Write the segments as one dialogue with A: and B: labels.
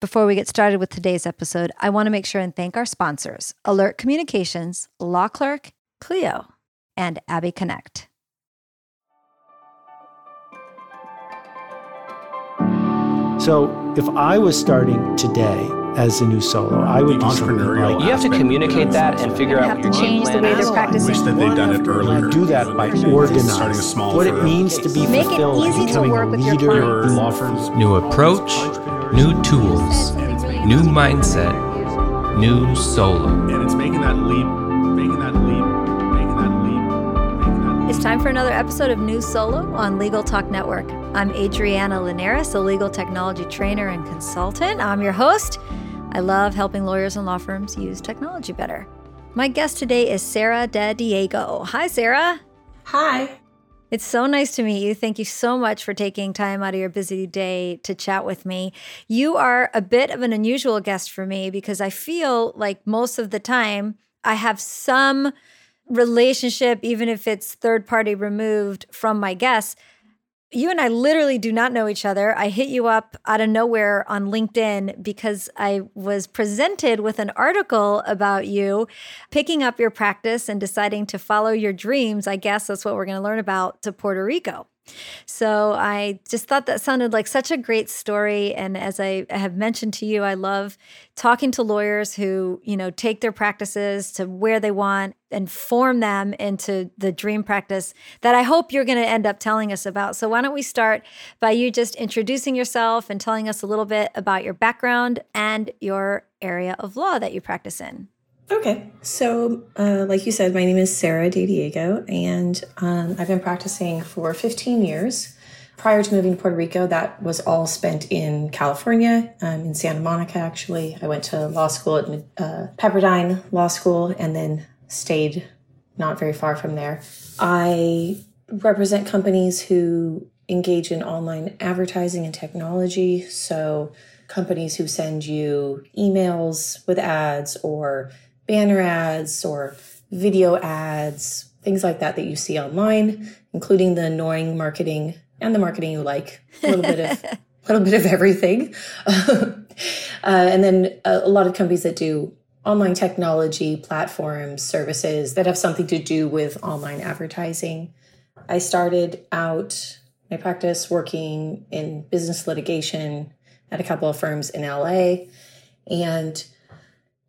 A: Before we get started with today's episode, I want to make sure and thank our sponsors Alert Communications, Law Clerk, Clio, and Abby Connect.
B: So, if I was starting today as a new solo, I would do something
C: entrepreneurial
B: like
D: You have to communicate that and figure out what
A: to
D: your game
A: change the
D: plan
A: way
D: is.
A: they're practicing.
C: wish that they'd done it earlier.
B: do that by organizing what it means to be
A: Make it
B: fulfilled,
A: easy to
B: becoming
A: work
B: a
A: with your
B: leader
A: clients.
C: law firms.
E: New approach, new tools, new mindset, new solo.
C: And it's making that leap, making that leap, making that leap, making that leap.
A: It's time for another episode of New Solo on Legal Talk Network. I'm Adriana Linares, a legal technology trainer and consultant. I'm your host. I love helping lawyers and law firms use technology better. My guest today is Sarah De Diego. Hi, Sarah.
F: Hi.
A: It's so nice to meet you. Thank you so much for taking time out of your busy day to chat with me. You are a bit of an unusual guest for me because I feel like most of the time I have some relationship, even if it's third party removed from my guests. You and I literally do not know each other. I hit you up out of nowhere on LinkedIn because I was presented with an article about you picking up your practice and deciding to follow your dreams. I guess that's what we're going to learn about to Puerto Rico. So I just thought that sounded like such a great story. And as I have mentioned to you, I love talking to lawyers who, you know, take their practices to where they want and form them into the dream practice that I hope you're going to end up telling us about. So why don't we start by you just introducing yourself and telling us a little bit about your background and your area of law that you practice in.
F: Okay. So, uh, like you said, my name is Sarah De Diego, and um, I've been practicing for 15 years. Prior to moving to Puerto Rico, that was all spent in California, um, in Santa Monica, actually. I went to law school at uh, Pepperdine Law School and then stayed not very far from there. I represent companies who engage in online advertising and technology. So, companies who send you emails with ads or banner ads or video ads, things like that that you see online, including the annoying marketing and the marketing you like, a little bit of a little bit of everything. uh, and then a, a lot of companies that do online technology platforms, services that have something to do with online advertising. I started out my practice working in business litigation at a couple of firms in LA and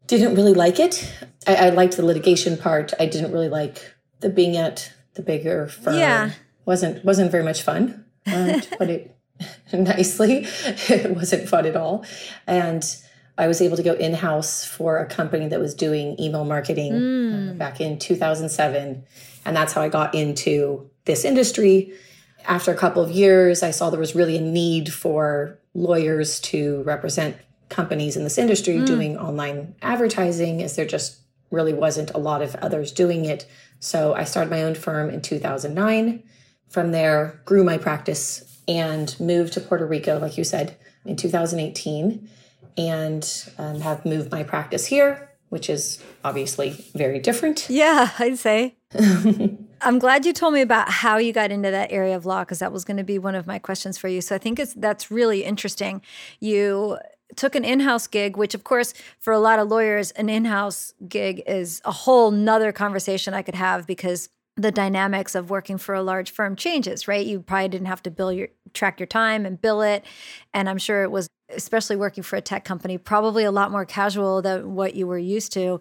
F: didn't really like it. I, I liked the litigation part. I didn't really like the being at the bigger firm.
A: Yeah.
F: wasn't wasn't very much fun. To put it nicely, it wasn't fun at all. And I was able to go in house for a company that was doing email marketing uh, back in 2007, and that's how I got into this industry. After a couple of years, I saw there was really a need for lawyers to represent companies in this industry doing online advertising, as there just really wasn't a lot of others doing it. So I started my own firm in 2009. From there, grew my practice and moved to Puerto Rico, like you said, in 2018, and um, have moved my practice here, which is obviously very different.
A: Yeah, I'd say. I'm glad you told me about how you got into that area of law because that was going to be one of my questions for you. So I think it's that's really interesting. You took an in-house gig, which of course for a lot of lawyers, an in-house gig is a whole nother conversation I could have because the dynamics of working for a large firm changes, right? You probably didn't have to bill your track your time and bill it. And I'm sure it was, especially working for a tech company, probably a lot more casual than what you were used to.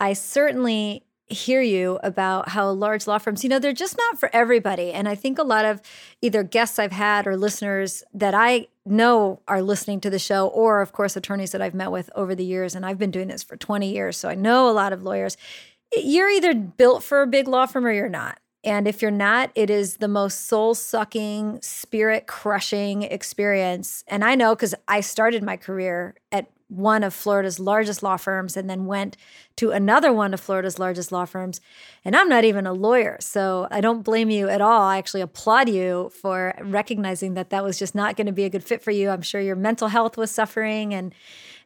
A: I certainly hear you about how large law firms, you know, they're just not for everybody. And I think a lot of either guests I've had or listeners that I know are listening to the show, or of course, attorneys that I've met with over the years. And I've been doing this for 20 years. So I know a lot of lawyers. You're either built for a big law firm or you're not. And if you're not, it is the most soul sucking, spirit crushing experience. And I know because I started my career at one of Florida's largest law firms and then went to another one of Florida's largest law firms. And I'm not even a lawyer. So I don't blame you at all. I actually applaud you for recognizing that that was just not going to be a good fit for you. I'm sure your mental health was suffering and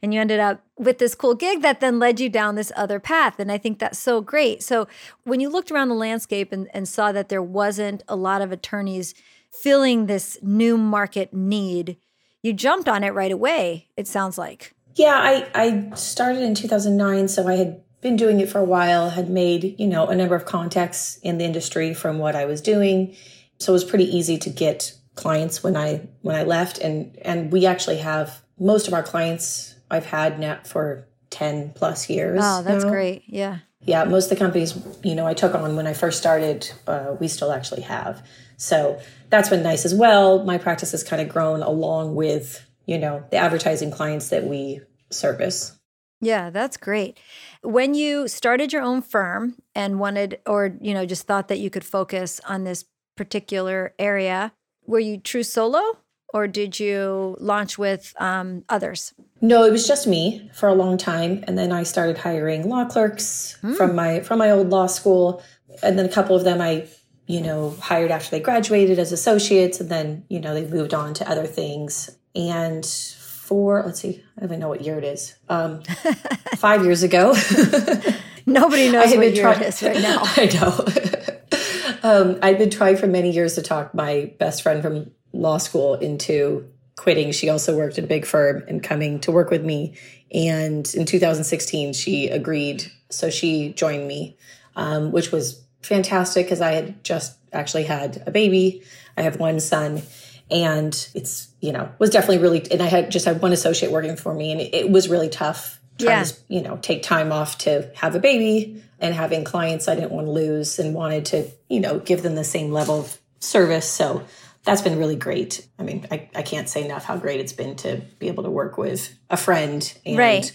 A: and you ended up with this cool gig that then led you down this other path. And I think that's so great. So when you looked around the landscape and, and saw that there wasn't a lot of attorneys filling this new market need, you jumped on it right away, it sounds like.
F: Yeah, I, I started in 2009, so I had been doing it for a while, had made, you know, a number of contacts in the industry from what I was doing. So it was pretty easy to get clients when I when I left and and we actually have most of our clients I've had now for 10 plus years.
A: Oh, that's
F: now.
A: great. Yeah.
F: Yeah, most of the companies, you know, I took on when I first started, uh, we still actually have. So that's been nice as well. My practice has kind of grown along with, you know, the advertising clients that we service.
A: Yeah, that's great. When you started your own firm and wanted, or, you know, just thought that you could focus on this particular area, were you true solo or did you launch with um, others?
F: No, it was just me for a long time, and then I started hiring law clerks
A: Hmm.
F: from my from my old law school, and then a couple of them I, you know, hired after they graduated as associates, and then you know they moved on to other things. And four, let's see, I don't even know what year it is. Um, five years ago,
A: Nobody knows what year
F: trying-
A: it is right now.
F: I know. um, I've been trying for many years to talk my best friend from law school into quitting. She also worked at a big firm and coming to work with me. And in 2016, she agreed. So she joined me, um, which was fantastic because I had just actually had a baby. I have one son. And it's, you know, was definitely really, and I had just had one associate working for me, and it, it was really tough trying
A: Yeah.
F: to you know take time off to have a baby and having clients I didn't want to lose and wanted to you know give them the same level of service. So that's been really great. I mean I, I can't say enough how great it's been to be able to work with a friend. And
A: Right.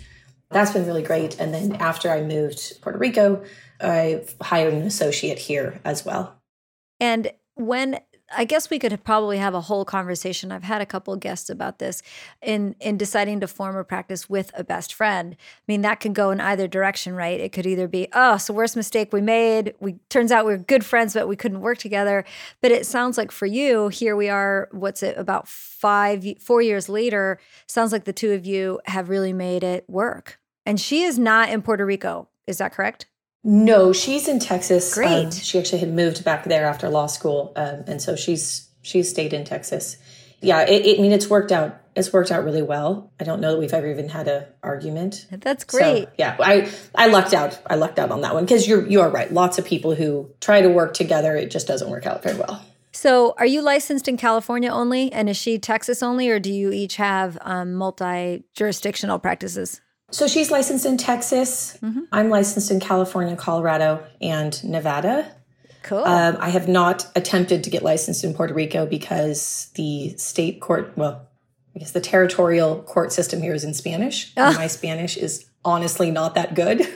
F: that's been really great. And then after I moved to Puerto Rico I hired an associate here as well.
A: And when I guess we could probably have a whole conversation. I've had a couple guests about this in in deciding to form a practice with a best friend. I mean, that could go in either direction, right? It could either be, oh, the worst mistake we made. We turns out we are good friends, but we couldn't work together. But it sounds like for you, here we are. What's it about five, four years later? Sounds like the two of you have really made it work. And she is not in Puerto Rico. Is that correct?
F: No, she's in Texas.
A: Great.
F: Um, she actually had moved back there after law school, um, and so she's she's stayed in Texas. Yeah, it, it, I mean it's worked out. It's worked out really well. I don't know that we've ever even had a argument.
A: That's
F: So,
A: great.
F: yeah, I I lucked out. I lucked out on that one because you're you're right. Lots of people who try to work together, it just doesn't work out very well.
A: So, are you licensed in California only, and is she Texas only, or do you each have um, multi jurisdictional practices?
F: So she's licensed in Texas. I'm licensed in California, Colorado, and Nevada.
A: Cool.
F: Um, I have not attempted to get licensed in Puerto Rico because the state court, well, I guess the territorial court system here is in Spanish. And my Spanish is honestly not that good.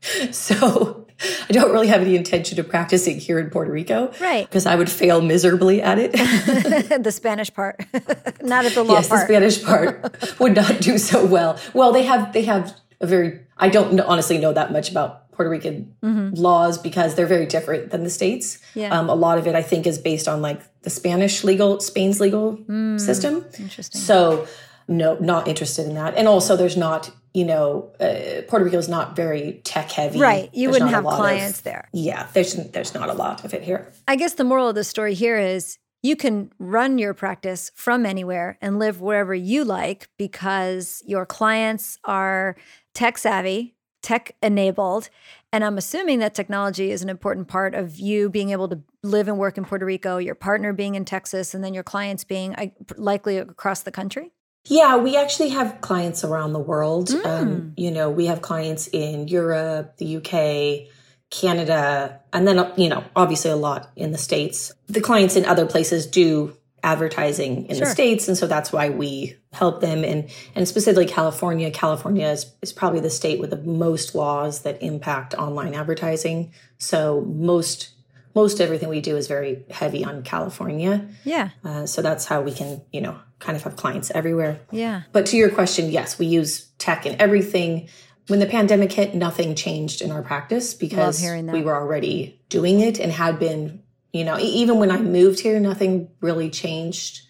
F: so I don't really have any intention of practicing here in Puerto Rico.
A: Right.
F: Because I would fail miserably at it.
A: the Spanish part, not at the law
F: yes, the. Spanish part would not do so well. Well, they have they have a very I don't honestly know that much about Puerto Rican laws because they're very different than the states.
A: Mm-hmm. Yeah.
F: Um, a lot of it I think is based on like the Spanish legal Spain's legal system.
A: Mm, Interesting.
F: So no, not interested in that. And also, there's not you know uh, Puerto Rico is not very tech heavy.
A: right. You
F: There's
A: wouldn't have
F: lot of-
A: clients there.
F: yeah, there's there's not a lot of it here.
A: I guess the moral of the story here is you can run your practice from anywhere and live wherever you like because your clients are tech savvy, tech enabled. And I'm assuming that technology is an important part of you being able to live and work in Puerto Rico, your partner being in Texas, and then your clients being uh, likely across the country.
F: Yeah, we actually have clients around the world.
A: Mm.
F: Um, you know, we have clients in Europe, the UK, Canada, and then, you know, obviously a lot in the States. The clients in other places do advertising in
A: Sure.
F: the States. And so that's why we help them. And, and specifically California, California is, is probably the state with the most laws that impact online advertising. So most, most everything we do is very heavy on California.
A: Yeah.
F: Uh, so that's how we can, you know, kind of have clients everywhere.
A: Yeah.
F: But to your question, yes, we use tech in everything. When the pandemic hit, nothing changed in our practice because we were already doing it and had been, you know, even when I moved here, nothing really changed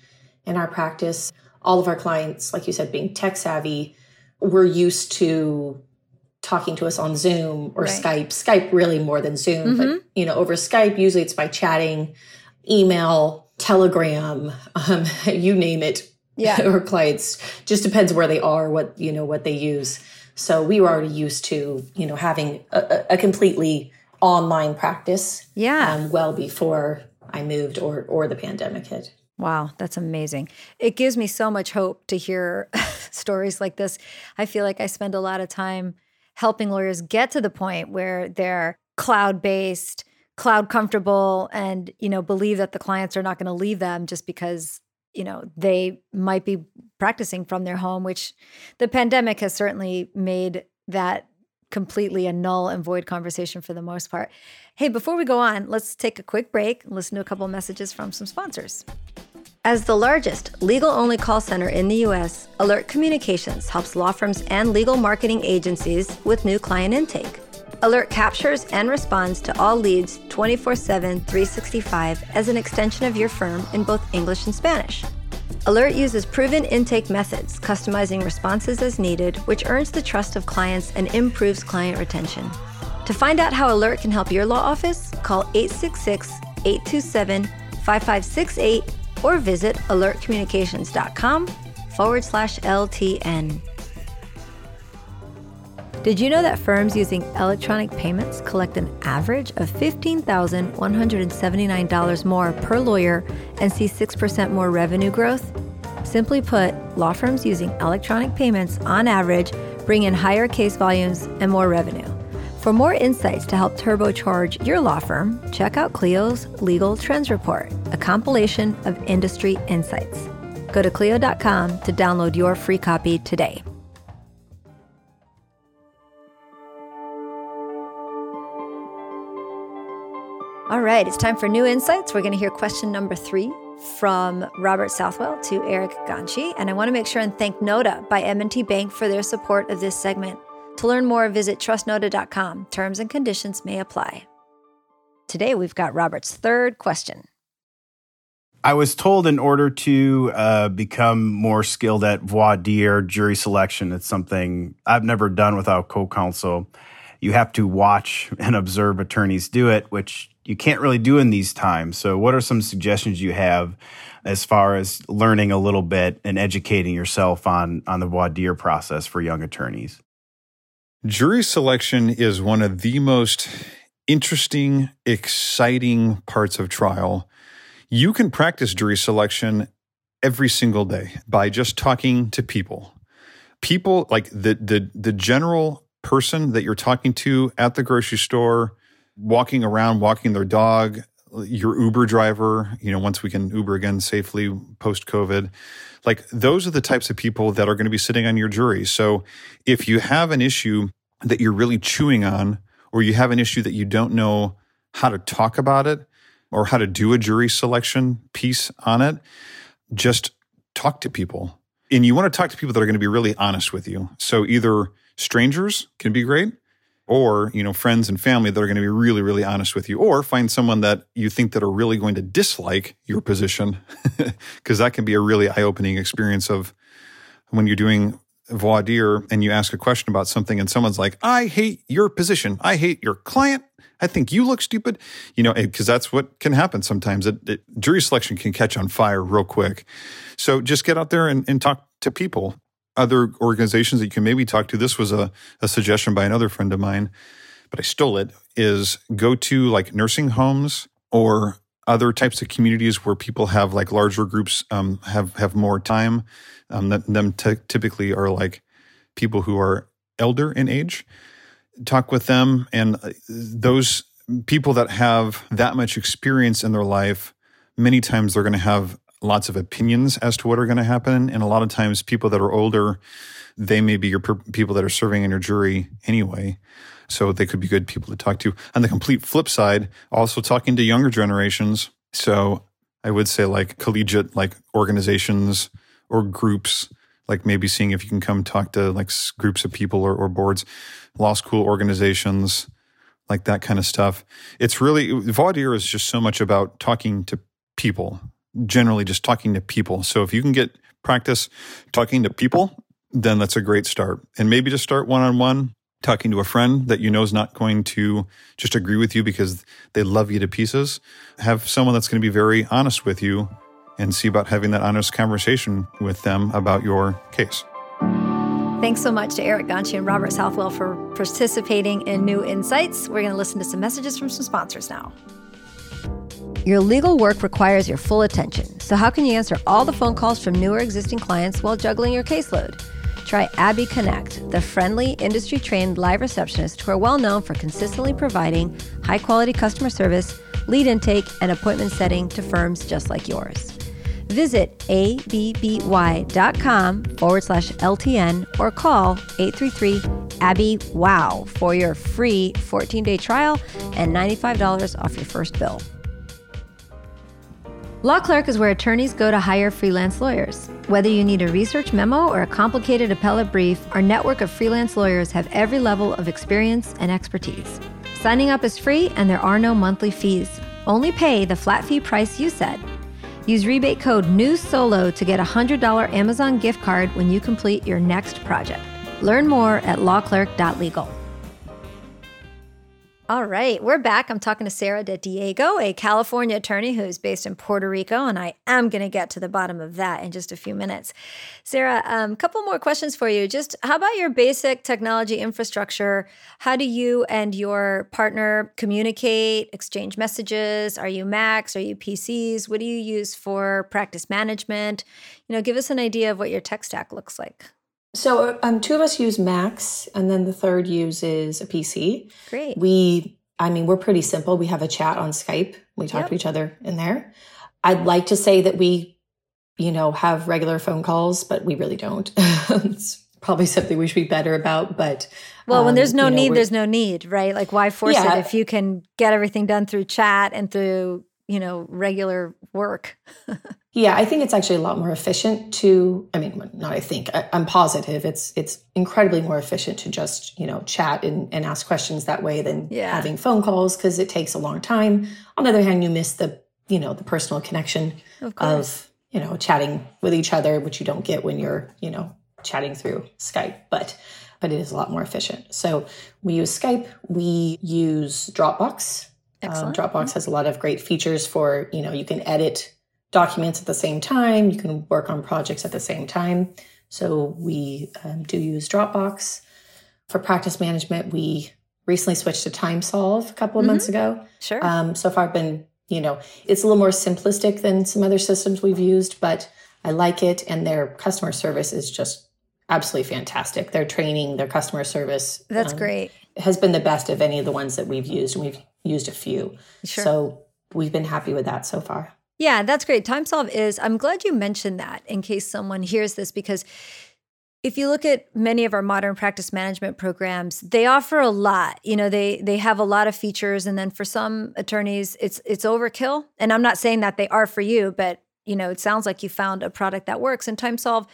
F: in our practice. All of our clients, like you said, being tech savvy, we're used to talking to us on Zoom or
A: Right. Mm-hmm.
F: Skype. Skype really more than Zoom, but you know, over Skype, usually it's by chatting, email, Telegram, um, you name it.
A: Yeah.
F: or clients. Just depends where they are, what you know, what they use. So we were already used to you know having a, a completely online practice.
A: Yeah.
F: Um, well before I moved or or the pandemic hit.
A: Wow, that's amazing. It gives me so much hope to hear stories like this. I feel like I spend a lot of time helping lawyers get to the point where they're cloud-based, cloud comfortable and, you know, believe that the clients are not going to leave them just because, you know, they might be practicing from their home, which the pandemic has certainly made that completely a null and void conversation for the most part. Hey, before we go on, let's take a quick break and listen to a couple messages from some sponsors. As the largest legal only call center in the US, Alert Communications helps law firms and legal marketing agencies with new client intake. Alert captures and responds to all leads 24 7, 365 as an extension of your firm in both English and Spanish. Alert uses proven intake methods, customizing responses as needed, which earns the trust of clients and improves client retention. To find out how Alert can help your law office, call 866 827 5568 or visit alertcommunications.com forward slash LTN. Did you know that firms using electronic payments collect an average of $15,179 more per lawyer and see 6% more revenue growth? Simply put, law firms using electronic payments on average bring in higher case volumes and more revenue. For more insights to help turbocharge your law firm, check out Clio's Legal Trends Report, a compilation of industry insights. Go to Clio.com to download your free copy today. All right, it's time for new insights. We're going to hear question number three from Robert Southwell to Eric Ganchi. And I want to make sure and thank Nota by M&T Bank for their support of this segment. To learn more, visit trustnota.com. Terms and conditions may apply. Today, we've got Robert's third question.
G: I was told in order to uh, become more skilled at voir dire jury selection, it's something I've never done without co counsel. You have to watch and observe attorneys do it, which you can't really do in these times. So, what are some suggestions you have as far as learning a little bit and educating yourself on, on voir dire process for young attorneys?
H: Jury selection is one of the most interesting, exciting parts of trial. You can practice jury selection every single day by just talking to people. People like the the the general person that you're talking to at the grocery store, walking around, walking their dog, your Uber driver, you know, once we can Uber again safely post COVID. Like those are the types of people that are going to be sitting on your jury. So if you have an issue that you're really chewing on, or you have an issue that you don't know how to talk about it or how to do a jury selection piece on it, just talk to people. And you want to talk to people that are going to be really honest with you. So either strangers can be great or you know friends and family that are going to be really really honest with you or find someone that you think that are really going to dislike your position because that can be a really eye-opening experience of when you're doing voir dire and you ask a question about something and someone's like i hate your position. I hate your client. I think you look stupid. You know because that's what can happen sometimes. It, it, jury selection can catch on fire real quick. So just get out there and, and talk to people other organizations that you can maybe talk to. This was a, a suggestion by another friend of mine, but I stole it. Is go to like nursing homes or other types of communities where people have like larger groups um, have have more time. Um, that them t- typically are like people who are elder in age. Talk with them, and uh, those people that have that much experience in their life, many times they're going to have lots of opinions as to what are going to happen. And a lot of times, people that are older, they may be your per- people that are serving in your jury anyway. So they could be good people to talk to. On the complete flip side, also talking to younger generations. So I would say like collegiate like organizations or groups, like maybe seeing if you can come talk to like groups of people or, or boards, law school organizations, like that kind of stuff. It's really dire is just so much about talking to people generally just talking to people. So if you can get practice talking to people, then that's a great start. And maybe just start one on one, talking to a friend that you know is not going to just agree with you because they love you to pieces. Have someone that's going to be very honest with you and see about having that honest conversation with them about your case.
A: Thanks so much to Eric Gonchi and Robert Southwell for participating in New Insights. We're going to listen to some messages from some sponsors now. Your legal work requires your full attention, so how can you answer all the phone calls from new or existing clients while juggling your caseload? Try Abby Connect, the friendly, industry trained live receptionist who are well known for consistently providing high quality customer service, lead intake, and appointment setting to firms just like yours. Visit abby.com forward slash LTN or call 833 Abby Wow for your free 14 day trial and $95 off your first bill. Law Clerk is where attorneys go to hire freelance lawyers. Whether you need a research memo or a complicated appellate brief, our network of freelance lawyers have every level of experience and expertise. Signing up is free and there are no monthly fees. Only pay the flat fee price you set. Use rebate code NEWSOLO to get a $100 Amazon gift card when you complete your next project. Learn more at lawclerk.legal. All right, we're back. I'm talking to Sarah De Diego, a California attorney who's based in Puerto Rico, and I am going to get to the bottom of that in just a few minutes. Sarah, a um, couple more questions for you. Just how about your basic technology infrastructure? How do you and your partner communicate, exchange messages? Are you Macs? Are you PCs? What do you use for practice management? You know, give us an idea of what your tech stack looks like.
F: So um, two of us use Macs, and then the third uses a PC.
A: Great.
F: We, I mean, we're pretty simple. We have a chat on Skype. We talk
A: Yep.
F: to each other in there. I'd like to say that we, you know, have regular phone calls, but we really don't. it's probably something we should be better about. But
A: Well, when
F: um,
A: there's no
F: you know,
A: need, there's no need, right? Like, why force
F: Yeah.
A: it if you can get everything done through chat and through, you know, regular work?
F: Yeah, I think it's actually a lot more efficient to. I mean, not I think. I, I'm positive. It's it's incredibly more efficient to just you know chat and, and ask questions that way than
A: Yeah.
F: having phone calls because it takes a long time. On the other hand, you miss the you know the personal connection
A: Of
F: of you know chatting with each other, which you don't get when you're you know chatting through Skype. But but it is a lot more efficient. So we use Skype. We use Dropbox. Um. Dropbox has a lot of great features for you know you can edit documents at the same time. You can work on projects at the same time. So we um, do use Dropbox for practice management. We recently switched to TimeSolv a couple of months ago.
A: Sure.
F: Um, so far, I've been, you know, it's a little more simplistic than some other systems we've used, but I like it. And their customer service is just absolutely fantastic. Their training, their customer service
A: That's
F: um,
A: great.
F: has been the best of any of the ones that we've used. And we've used a few.
A: Sure.
F: So we've been happy with that so far.
A: Yeah, that's great. TimeSolv is, I'm glad you mentioned that in case someone hears this, because if you look at many of our modern practice management programs, they offer a lot. You know, they they have a lot of features, and then for some attorneys, it's it's overkill. And I'm not saying that they are for you, but you know, it sounds like you found a product that works. And TimeSolv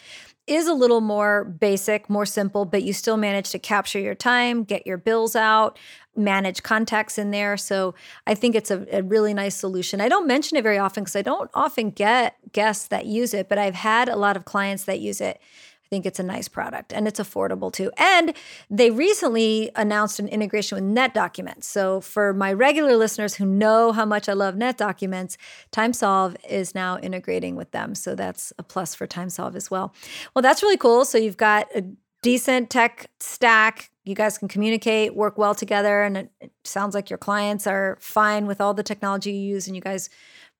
A: is a little more basic, more simple, but you still manage to capture your time, get your bills out, manage contacts in there. So I think it's a, a really nice solution. I don't mention it very often because I don't often get guests that use it, but I've had a lot of clients that use it. I think it's a nice product and it's affordable too. And they recently announced an integration with NetDocuments. So for my regular listeners who know how much I love NetDocuments, TimeSolv is now integrating with them. So that's a plus for TimeSolv as well. Well, that's really cool. So you've got a decent tech stack. You guys can communicate, work well together, and it, it sounds like your clients are fine with all the technology you use, and you guys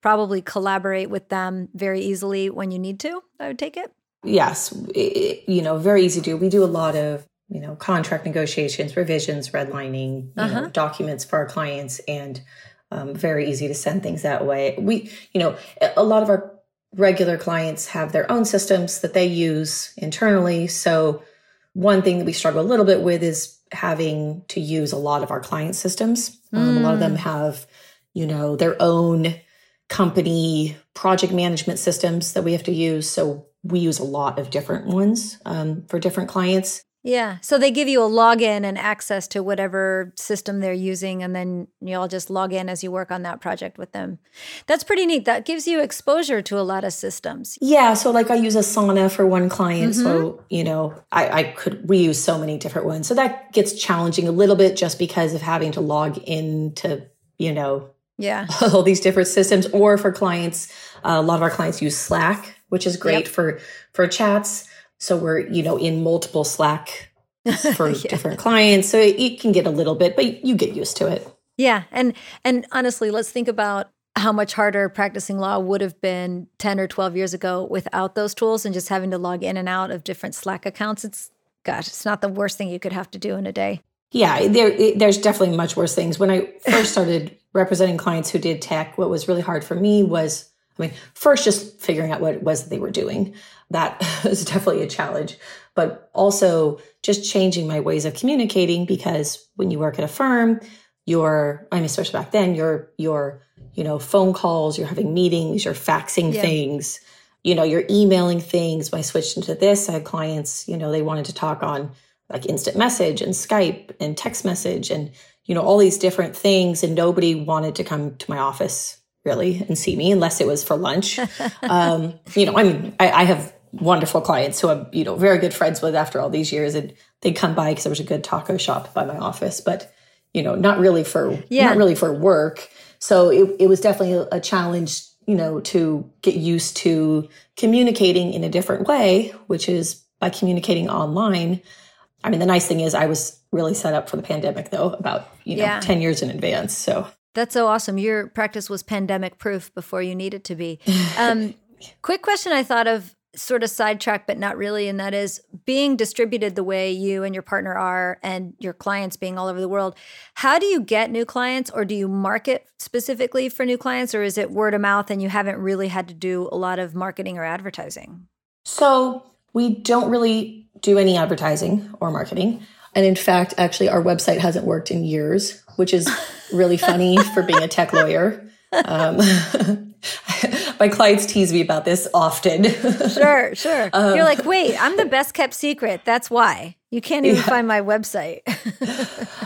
A: probably collaborate with them very easily when you need to. I would take it.
F: Yes, it, you know, very easy to do. We do a lot of, you know, contract negotiations, revisions, redlining, you
A: Uh-huh.
F: know, documents for our clients, and um, very easy to send things that way. We, you know, a lot of our regular clients have their own systems that they use internally. So, one thing that we struggle a little bit with is having to use a lot of our client systems. Um, a lot of them have, you know, their own company project management systems that we have to use. So we use a lot of different ones um, for different clients.
A: Yeah. So they give you a login and access to whatever system they're using, and then you all just log in as you work on that project with them. That's pretty neat. That gives you exposure to a lot of systems.
F: Yeah, so like I use Asana for one client, so you know I, I could we use so many different ones, so that gets challenging a little bit just because of having to log in to, you know
A: Yeah.
F: all these different systems. Or for clients, uh, a lot of our clients use Slack, which is great
A: Yep.
F: for for chats. So we're you know in multiple Slack for
A: Yeah.
F: different clients. So it, it can get a little bit, but you get used to it.
A: Yeah, and and honestly, let's think about how much harder practicing law would have been 10 or 12 years ago without those tools and just having to log in and out of different Slack accounts. It's gosh, it's not the worst thing you could have to do in a day.
F: Yeah, there there's definitely much worse things. When I first started representing clients who did tech, what was really hard for me was, I mean, first just figuring out what it was that they were doing. That was definitely a challenge, but also just changing my ways of communicating because when you work at a firm, your I mean, especially back then, your your you know phone calls, you're having meetings, you're faxing
A: Yeah.
F: things, you know, you're emailing things. When I switched into this, I had clients, you know, they wanted to talk on like instant message and Skype and text message and you know all these different things and nobody wanted to come to my office really and see me unless it was for lunch um, you know i mean I, I have wonderful clients who i'm you know very good friends with after all these years and they come by because there was a good taco shop by my office but you know not really for
A: Yeah.
F: not really for work so it, it was definitely a, a challenge you know to get used to communicating in a different way which is by communicating online I mean, the nice thing is I was really set up for the pandemic though, about, you know,
A: Yeah.
F: 10 years in advance. So
A: That's so awesome. Your practice was pandemic proof before you needed to be. Um, quick question I thought of, sort of sidetrack, but not really, and that is being distributed the way you and your partner are, and your clients being all over the world. How do you get new clients, or do you market specifically for new clients, or is it word of mouth and you haven't really had to do a lot of marketing or advertising?
F: So we don't really do any advertising or marketing. And in fact, actually, our website hasn't worked in years, which is really funny for being a tech lawyer. Um, my clients tease me about this often.
A: Sure, sure. You're like, wait, I'm the best kept secret. That's why you can't even find my website.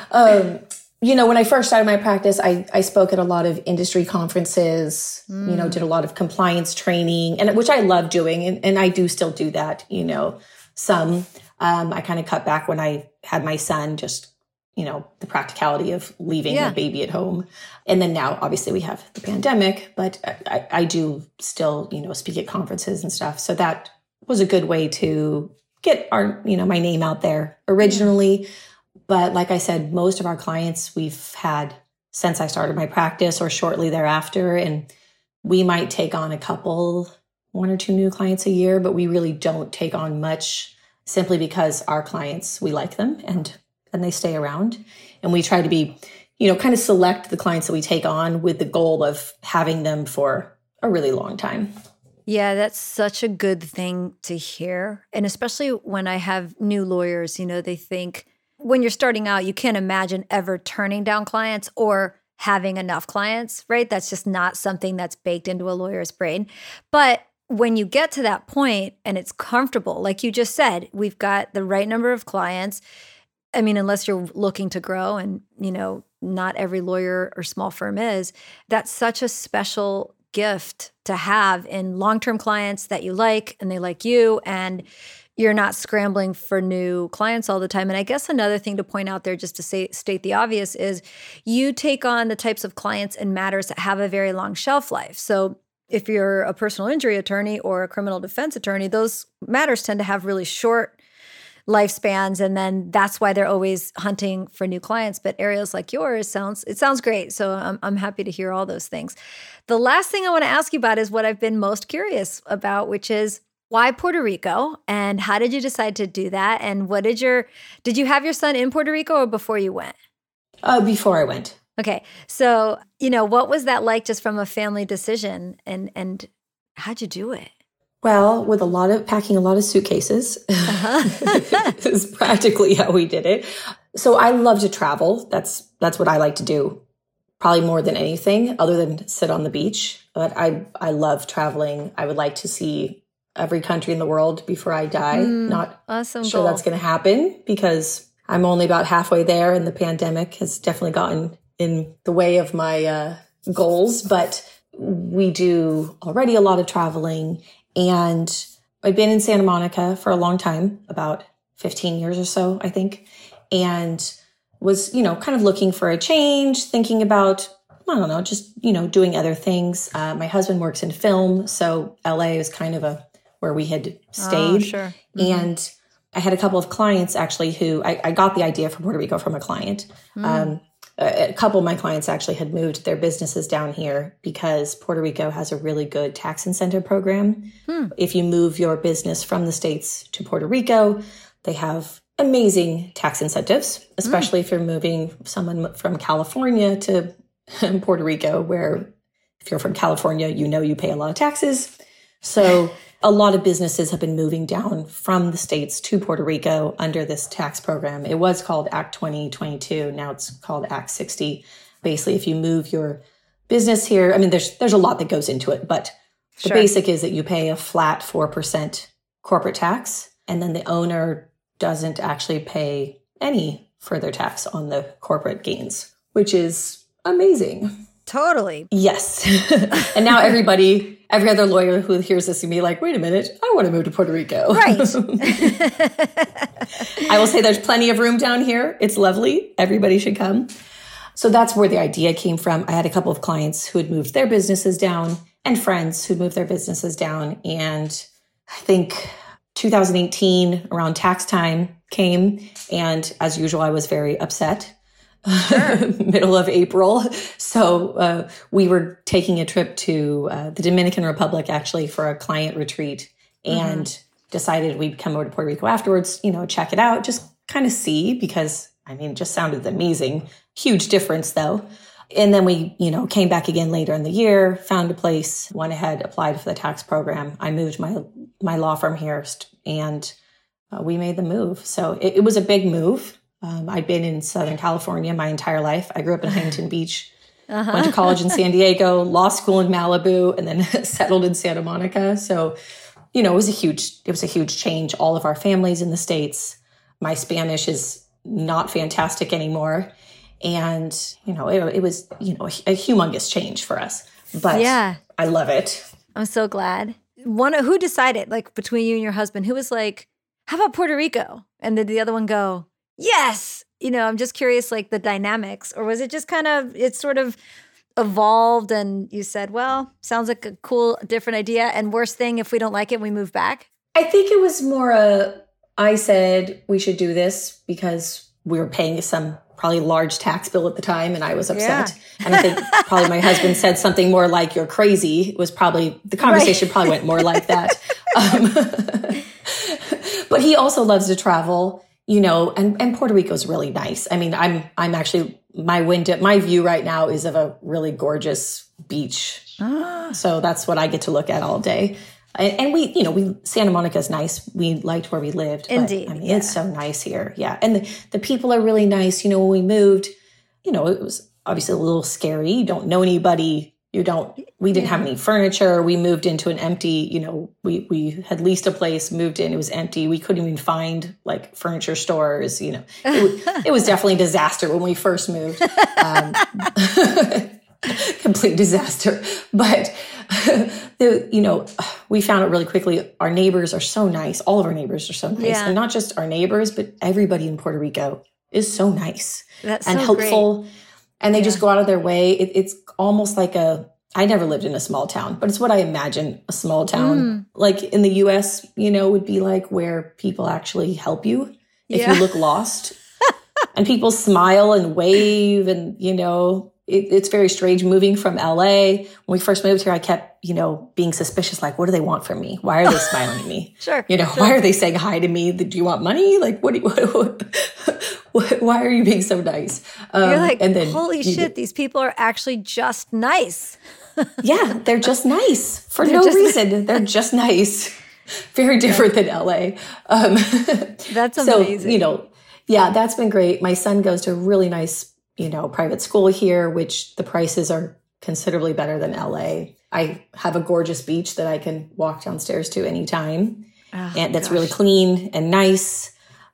F: um, you know, when I first started my practice, I, I spoke at a lot of industry conferences, you know, did a lot of compliance training, and which I love doing, and, and I do still do that, you know, some. Um, I kind of cut back when I had my son, just, you know, the practicality of leaving
A: Yeah.
F: a baby at home. And then now, obviously, we have the pandemic, but I, I do still, you know, speak at conferences and stuff. So that was a good way to get our, you know, my name out there originally. But like I said, most of our clients we've had since I started my practice or shortly thereafter. And we might take on a couple, one or two new clients a year, but we really don't take on much simply because our clients, we like them and and they stay around. And we try to be, you know, kind of select the clients that we take on with the goal of having them for a really long time.
A: Yeah, that's such a good thing to hear. And especially when I have new lawyers, you know, they think when you're starting out, you can't imagine ever turning down clients or having enough clients, right? That's just not something that's baked into a lawyer's brain. But when you get to that point and it's comfortable, like you just said, we've got the right number of clients. I mean, unless you're looking to grow and, you know, not every lawyer or small firm is, that's such a special gift to have in long-term clients that you like and they like you and you're not scrambling for new clients all the time. And I guess another thing to point out there, just to say, state the obvious, is you take on the types of clients and matters that have a very long shelf life. So if you're a personal injury attorney or a criminal defense attorney, those matters tend to have really short lifespans and then that's why they're always hunting for new clients. But areas like yours sounds it sounds great. So I'm, I'm happy to hear all those things. The last thing i want to ask you about is what i've been most curious about which is why puerto rico and how did you decide to do that? And what did your did you have your son in puerto rico or before you went?
F: Uh, before I went.
A: okay so you know what was that like just from a family decision and and how'd you do it
F: Well, with a lot of packing a lot of suitcases is practically how we did it. So I love to travel. That's that's what I like to do. Probably more than anything other than sit on the beach. But I I love traveling. I would like to see every country in the world before I die. Not
A: awesome
F: sure
A: goal.
F: that's going to happen because I'm only about halfway there and the pandemic has definitely gotten in the way of my uh, goals. But we do already a lot of traveling and I've been in Santa Monica for a long time, about 15 years or so, I think, and was, you know, kind of looking for a change, thinking about I don't know, just, you know, doing other things. Uh, my husband works in film. So LA is kind of a, where we had stayed.
A: Oh, sure.
F: And I had a couple of clients actually who I, I got the idea for Puerto Rico from a client. Um, a, couple of my clients actually had moved their businesses down here because Puerto Rico has a really good tax incentive program. Hmm. If you move your business from the States to Puerto Rico, they have amazing tax incentives, hmm. especially if you're moving someone from California to Puerto Rico, where if you're from California, you know you pay a lot of taxes. So a lot of businesses have been moving down from the States to Puerto Rico under this tax program. It was called Act 2022. Now it's called Act 60. Basically, if you move your business here, I mean, there's, there's a lot that goes into it, but the
A: Sure.
F: basic is that you pay a flat 4% corporate tax and then the owner doesn't actually pay any further tax on the corporate gains, which is amazing.
A: Totally.
F: Yes. and now everybody, every other lawyer who hears this can be like, wait a minute, I want to move to Puerto Rico.
A: Right.
F: I will say there's plenty of room down here. It's lovely. Everybody should come. So that's where the idea came from. I had a couple of clients who had moved their businesses down and friends who'd moved their businesses down. And I think 2018, around tax time, came. And as usual, I was very upset. Middle of April. So uh, we were taking a trip to uh, the Dominican Republic actually for a client retreat and decided we'd come over to Puerto Rico afterwards, you know, check it out, just kind of see because I mean, it just sounded amazing. Huge difference though. And then we, you know, came back again later in the year, found a place, went ahead, applied for the tax program. I moved my my law firm here, and uh, we made the move. So it, it was a big move. Um, I'd been in Southern California my entire life. I grew up in Huntington Beach, went to college in San Diego, law school in Malibu, and then settled in Santa Monica. So, you know, it was a huge it was a huge change. All of our families in the states. My Spanish is not fantastic anymore, and you know, it, it was you know a, a humongous change for us. But
A: Yeah.
F: I love it.
A: I'm so glad. One who decided, like between you and your husband, who was like, "How about Puerto Rico?" And did the other one go, "Yes"? You know, I'm just curious, like the dynamics, or was it just kind of it sort of evolved, and you said, "Well, sounds like a cool, different idea." And worst thing, if we don't like it, we move back.
F: I think it was more a I said we should do this because we were paying some probably large tax bill at the time and I was upset. And I think probably my husband said something more like you're crazy. It was probably the conversation probably went more like that. Um, but he also loves to travel, you know, and, and Puerto Rico's really nice. I mean, I'm I'm actually my window my view right now is of a really gorgeous beach. Ah. So that's what I get to look at all day. And, and we, you know, we Santa Monica's nice. We liked where we lived. but,
A: Indeed,
F: I mean, it's so nice here. Yeah, and the, the people are really nice. You know, when we moved, you know, it was obviously a little scary. You don't know anybody. You don't. We didn't have any furniture. We moved into an empty. You know, we we had leased a place, moved in. It was empty. We couldn't even find like furniture stores. You know, it, it was definitely a disaster when we first moved. Um, complete disaster. But the, you know, we found out really quickly. Our neighbors are so nice. All of our neighbors are so nice,
A: Yeah.
F: and not just our neighbors, but everybody in Puerto Rico is so nice
A: That's
F: and
A: so great.
F: And they just go out of their way. It, it's almost like a. I never lived in a small town, but it's what I imagine a small town,
A: Mm.
F: like in the U.S., you know, would be like where people actually help you if
A: Yeah.
F: you look lost, and people smile and wave, and you know, it, it's very strange moving from LA. When we first moved here, I kept, you know, being suspicious. Like, what do they want from me? Why are they smiling at me?
A: Sure,
F: You know, why are they saying hi to me? Do you want money? Like, what? Do you, what, why are you being so nice? Um,
A: You're like,
F: and then
A: holy shit, these people are actually just nice.
F: yeah, they're just nice for
A: They're
F: no reason. They're just nice. Very different than LA. Um,
A: That's
F: so
A: amazing.
F: you know yeah that's been great my son goes to a really nice you know private school here which the prices are considerably better than la i have a gorgeous beach that i can walk downstairs to anytime
A: Oh,
F: and that's really clean and nice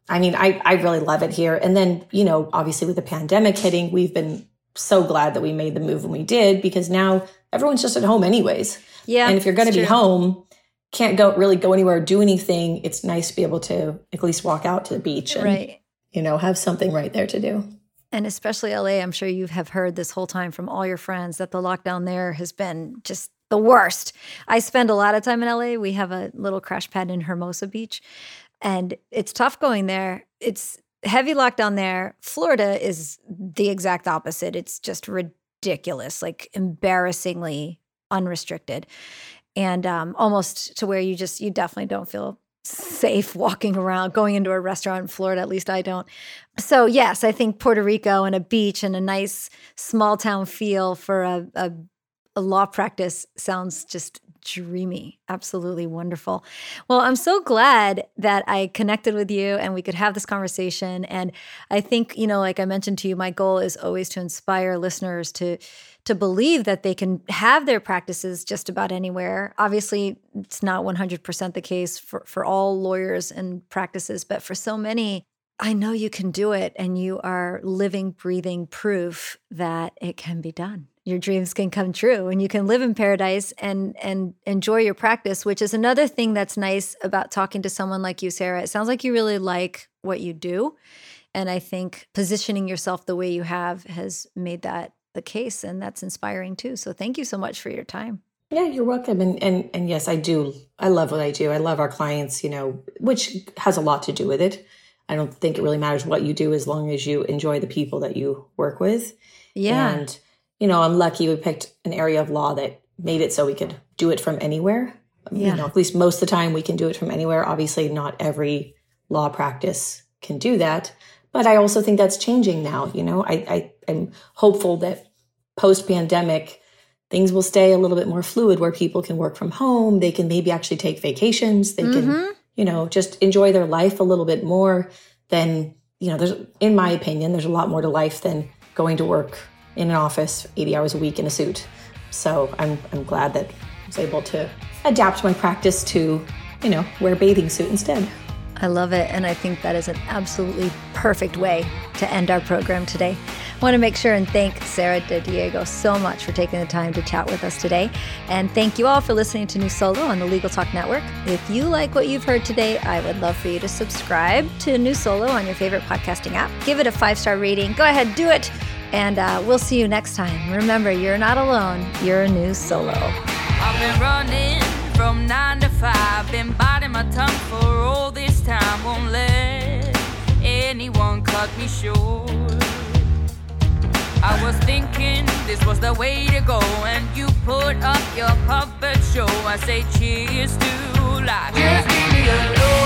F: i mean I, I really love it here and then you know obviously with the pandemic hitting we've been so glad that we made the move when we did because now everyone's just at home anyways
A: yeah.
F: and if you're going to be
A: true.
F: home can't go really go anywhere or do anything it's nice to be able to at least walk out to the beach and
A: right?
F: you know have something right there to do
A: And especially LA, I'm sure you have heard this whole time from all your friends that the lockdown there has been just the worst. I spend a lot of time in LA. We have a little crash pad in Hermosa Beach, and it's tough going there. It's heavy lockdown there. Florida is the exact opposite. It's just ridiculous, like embarrassingly unrestricted, and um, almost to where you just you definitely don't feel safe walking around, going into a restaurant in Florida. At least I don't. So yes, I think Puerto Rico and a beach and a nice small town feel for a, a a law practice sounds just dreamy, absolutely wonderful. Well, I'm so glad that I connected with you and we could have this conversation. And I think, you know, like I mentioned to you, my goal is always to inspire listeners to to believe that they can have their practices just about anywhere. Obviously, it's not 100% the case for, for all lawyers and practices, but for so many, I know you can do it and you are living, breathing proof that it can be done. Your dreams can come true and you can live in paradise and and enjoy your practice which is another thing that's nice about talking to someone like you Sarah. It sounds like you really like what you do and i think positioning yourself the way you have has made that the case and that's inspiring too. So thank you so much for your time.
F: Yeah you're welcome and and and yes i do. I love what i do. I love our clients you know which has a lot to do with it i don't think it really matters what you do as long as you enjoy the people that you work with
A: yeah
F: and you know, I'm lucky we picked an area of law that made it so we could do it from anywhere. Yeah. You know, at least most of the time we can do it from anywhere. Obviously, not every law practice can do that. But I also think that's changing now. You know, I, I am hopeful that post pandemic things will stay a little bit more fluid where people can work from home. They can maybe actually take vacations. They mm-hmm. can, you know, just enjoy their life a little bit more than, you know, there's in my opinion, there's a lot more to life than going to work in an office 80 hours a week in a suit. So I'm, I'm glad that I was able to adapt my practice to, you know, wear a bathing suit instead.
A: I love it. And I think that is an absolutely perfect way to end our program today. I want to make sure and thank Sarah De Diego so much for taking the time to chat with us today. And thank you all for listening to New Solo on the Legal Talk Network. If you like what you've heard today, I would love for you to subscribe to New Solo on your favorite podcasting app. Give it a five star rating. Go ahead, do it. And uh, we'll see you next time. Remember, you're not alone, you're a new solo. From nine to five, been biting my tongue for all this time. Won't let anyone cut me short. I was thinking this was the way to go, and you put up your puppet show. I say cheers to life. Just leave me alone.